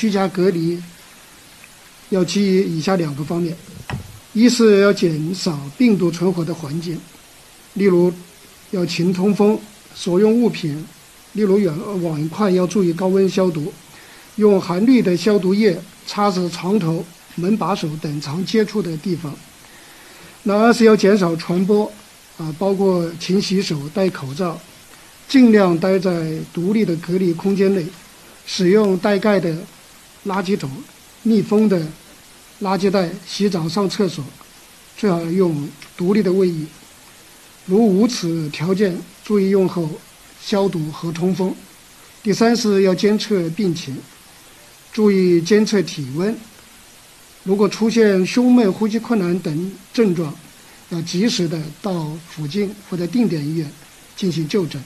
居家隔离要基于以下两个方面：一是要减少病毒存活的环境，例如要勤通风，所用物品，例如碗碗筷要注意高温消毒，用含氯的消毒液擦拭床头、门把手等常接触的地方。那二是要减少传播，啊，包括勤洗手、戴口罩，尽量待在独立的隔离空间内，使用带盖的垃圾桶、密封的垃圾袋洗澡、上厕所，最好用独立的卫浴。如无此条件，注意用后消毒和通风。第三是要监测病情，注意监测体温。如果出现胸闷、呼吸困难等症状，要及时的到附近或者定点医院进行就诊。